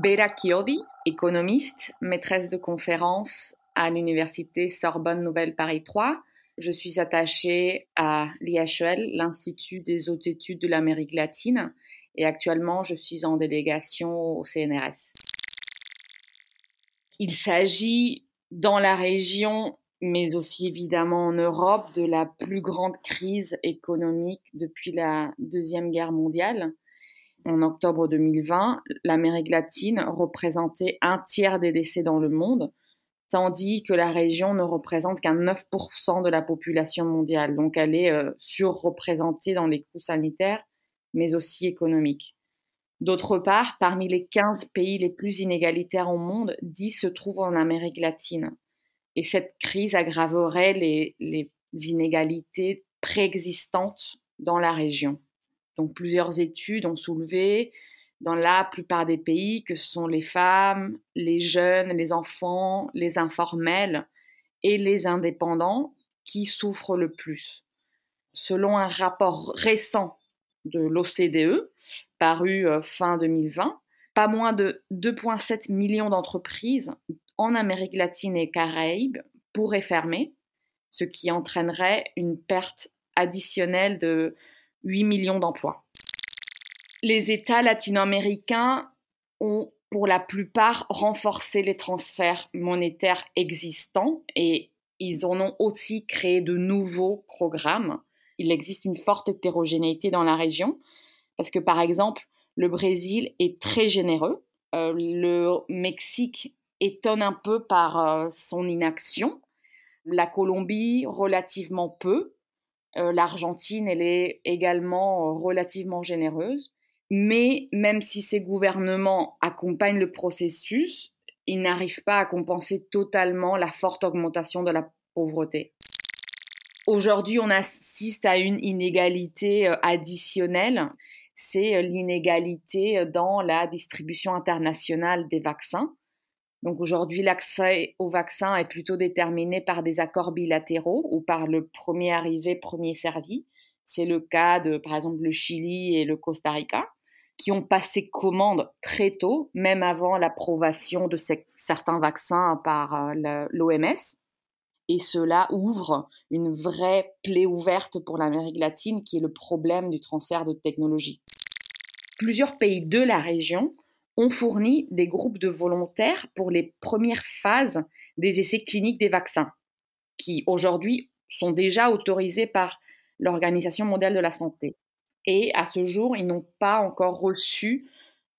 Bera Chiodi, économiste, maîtresse de conférences à l'université Sorbonne Nouvelle Paris 3. Je suis attachée à l'IHL, l'Institut des hautes études de l'Amérique latine, et actuellement je suis en délégation au CNRS. Il s'agit dans la région, mais aussi évidemment en Europe, de la plus grande crise économique depuis la Deuxième Guerre mondiale en octobre 2020, l'Amérique latine représentait un tiers des décès dans le monde, tandis que la région ne représente qu'un 9% de la population mondiale. Donc elle est euh, surreprésentée dans les coûts sanitaires, mais aussi économiques. D'autre part, parmi les 15 pays les plus inégalitaires au monde, 10 se trouvent en Amérique latine. Et cette crise aggraverait les, les inégalités préexistantes dans la région. Donc plusieurs études ont soulevé dans la plupart des pays que ce sont les femmes, les jeunes, les enfants, les informels et les indépendants qui souffrent le plus. Selon un rapport récent de l'OCDE, paru euh, fin 2020, pas moins de 2,7 millions d'entreprises en Amérique latine et Caraïbes pourraient fermer, ce qui entraînerait une perte additionnelle de 8 millions d'emplois. Les États latino-américains ont pour la plupart renforcé les transferts monétaires existants et ils en ont aussi créé de nouveaux programmes. Il existe une forte hétérogénéité dans la région parce que par exemple, le Brésil est très généreux, euh, le Mexique étonne un peu par euh, son inaction, la Colombie relativement peu, L'Argentine, elle est également euh, relativement généreuse. Mais même si ces gouvernements accompagnent le processus, ils n'arrivent pas à compenser totalement la forte augmentation de la pauvreté. Aujourd'hui, on assiste à une inégalité euh, additionnelle, c'est l'inégalité dans la distribution internationale des vaccins. Donc aujourd'hui, l'accès au vaccin est plutôt déterminé par des accords bilatéraux ou par le premier arrivé, premier servi. C'est le cas de, par exemple, le Chili et le Costa Rica, qui ont passé commande très tôt, même avant l'approbation de certains vaccins par euh, l'OMS. Et cela ouvre une vraie plaie ouverte pour l'Amérique latine, qui est le problème du transfert de technologie. Plusieurs pays de la région ont fourni des groupes de volontaires pour les premières phases des essais cliniques des vaccins, qui aujourd'hui sont déjà autorisés par l'Organisation mondiale de la santé. Et à ce jour, ils n'ont pas encore reçu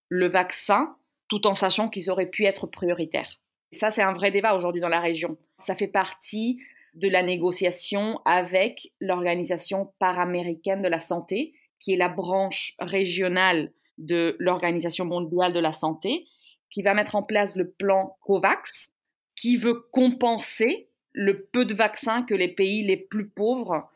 le vaccin, tout en sachant qu'ils auraient pu être prioritaires. Et ça, c'est un vrai débat aujourd'hui dans la région. Ça fait partie de la négociation avec l'Organisation paraméricaine de la santé, qui est la branche régionale de l'Organisation mondiale de la santé, qui va mettre en place le plan COVAX, qui veut compenser le peu de vaccins que les pays les plus pauvres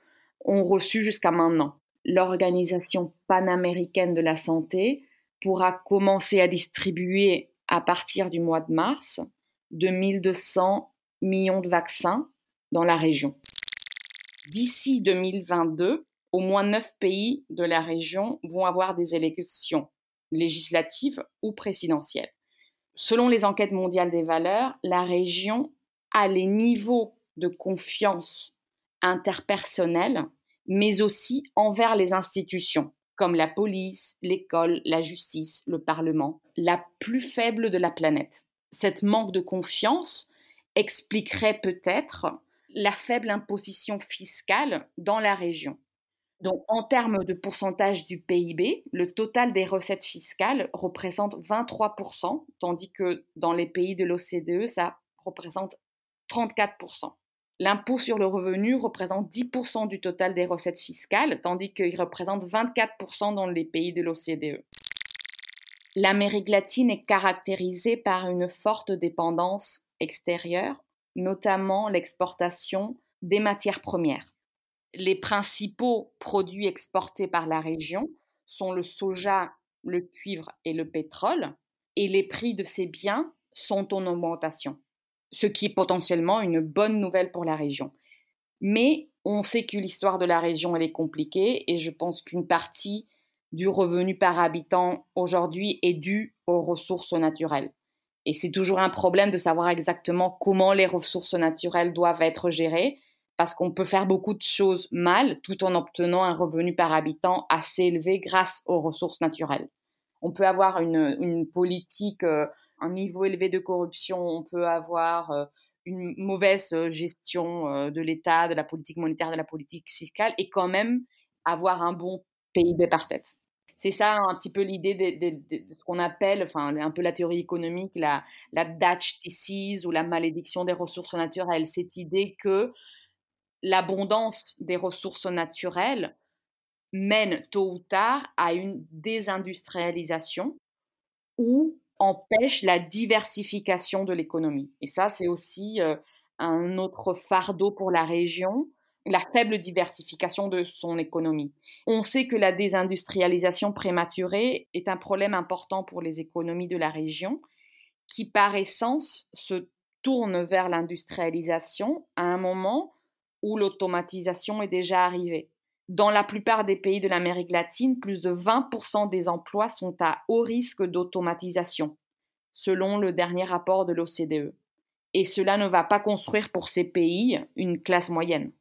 ont reçus jusqu'à maintenant. L'Organisation panaméricaine de la santé pourra commencer à distribuer à partir du mois de mars 2200 millions de vaccins dans la région. D'ici 2022, au moins neuf pays de la région vont avoir des élections législatives ou présidentielles. Selon les enquêtes mondiales des valeurs, la région a les niveaux de confiance interpersonnelle, mais aussi envers les institutions, comme la police, l'école, la justice, le Parlement, la plus faible de la planète. Cette manque de confiance expliquerait peut-être la faible imposition fiscale dans la région. Donc, en termes de pourcentage du PIB, le total des recettes fiscales représente 23%, tandis que dans les pays de l'OCDE, ça représente 34%. L'impôt sur le revenu représente 10% du total des recettes fiscales, tandis qu'il représente 24% dans les pays de l'OCDE. L'Amérique latine est caractérisée par une forte dépendance extérieure, notamment l'exportation des matières premières. Les principaux produits exportés par la région sont le soja, le cuivre et le pétrole, et les prix de ces biens sont en augmentation, ce qui est potentiellement une bonne nouvelle pour la région. Mais on sait que l'histoire de la région est compliquée et je pense qu'une partie du revenu par habitant aujourd'hui est due aux ressources naturelles. Et c'est toujours un problème de savoir exactement comment les ressources naturelles doivent être gérées, parce qu'on peut faire beaucoup de choses mal tout en obtenant un revenu par habitant assez élevé grâce aux ressources naturelles. On peut avoir une, politique, euh, un niveau élevé de corruption, on peut avoir euh, une mauvaise euh, gestion de l'État, de la politique monétaire, de la politique fiscale, et quand même avoir un bon PIB par tête c'est ça un petit peu l'idée de, ce qu'on appelle, enfin un peu la théorie économique, la, la Dutch disease ou la malédiction des ressources naturelles. Cette idée que l'abondance des ressources naturelles mène tôt ou tard à une désindustrialisation ou empêche la diversification de l'économie. Et ça, c'est aussi euh, un autre fardeau pour la région la faible diversification de son économie. On sait que la désindustrialisation prématurée est un problème important pour les économies de la région, qui par essence se tournent vers l'industrialisation à un moment où l'automatisation est déjà arrivée. Dans la plupart des pays de l'Amérique latine, plus de 20% des emplois sont à haut risque d'automatisation, selon le dernier rapport de l'OCDE. Et cela ne va pas construire pour ces pays une classe moyenne.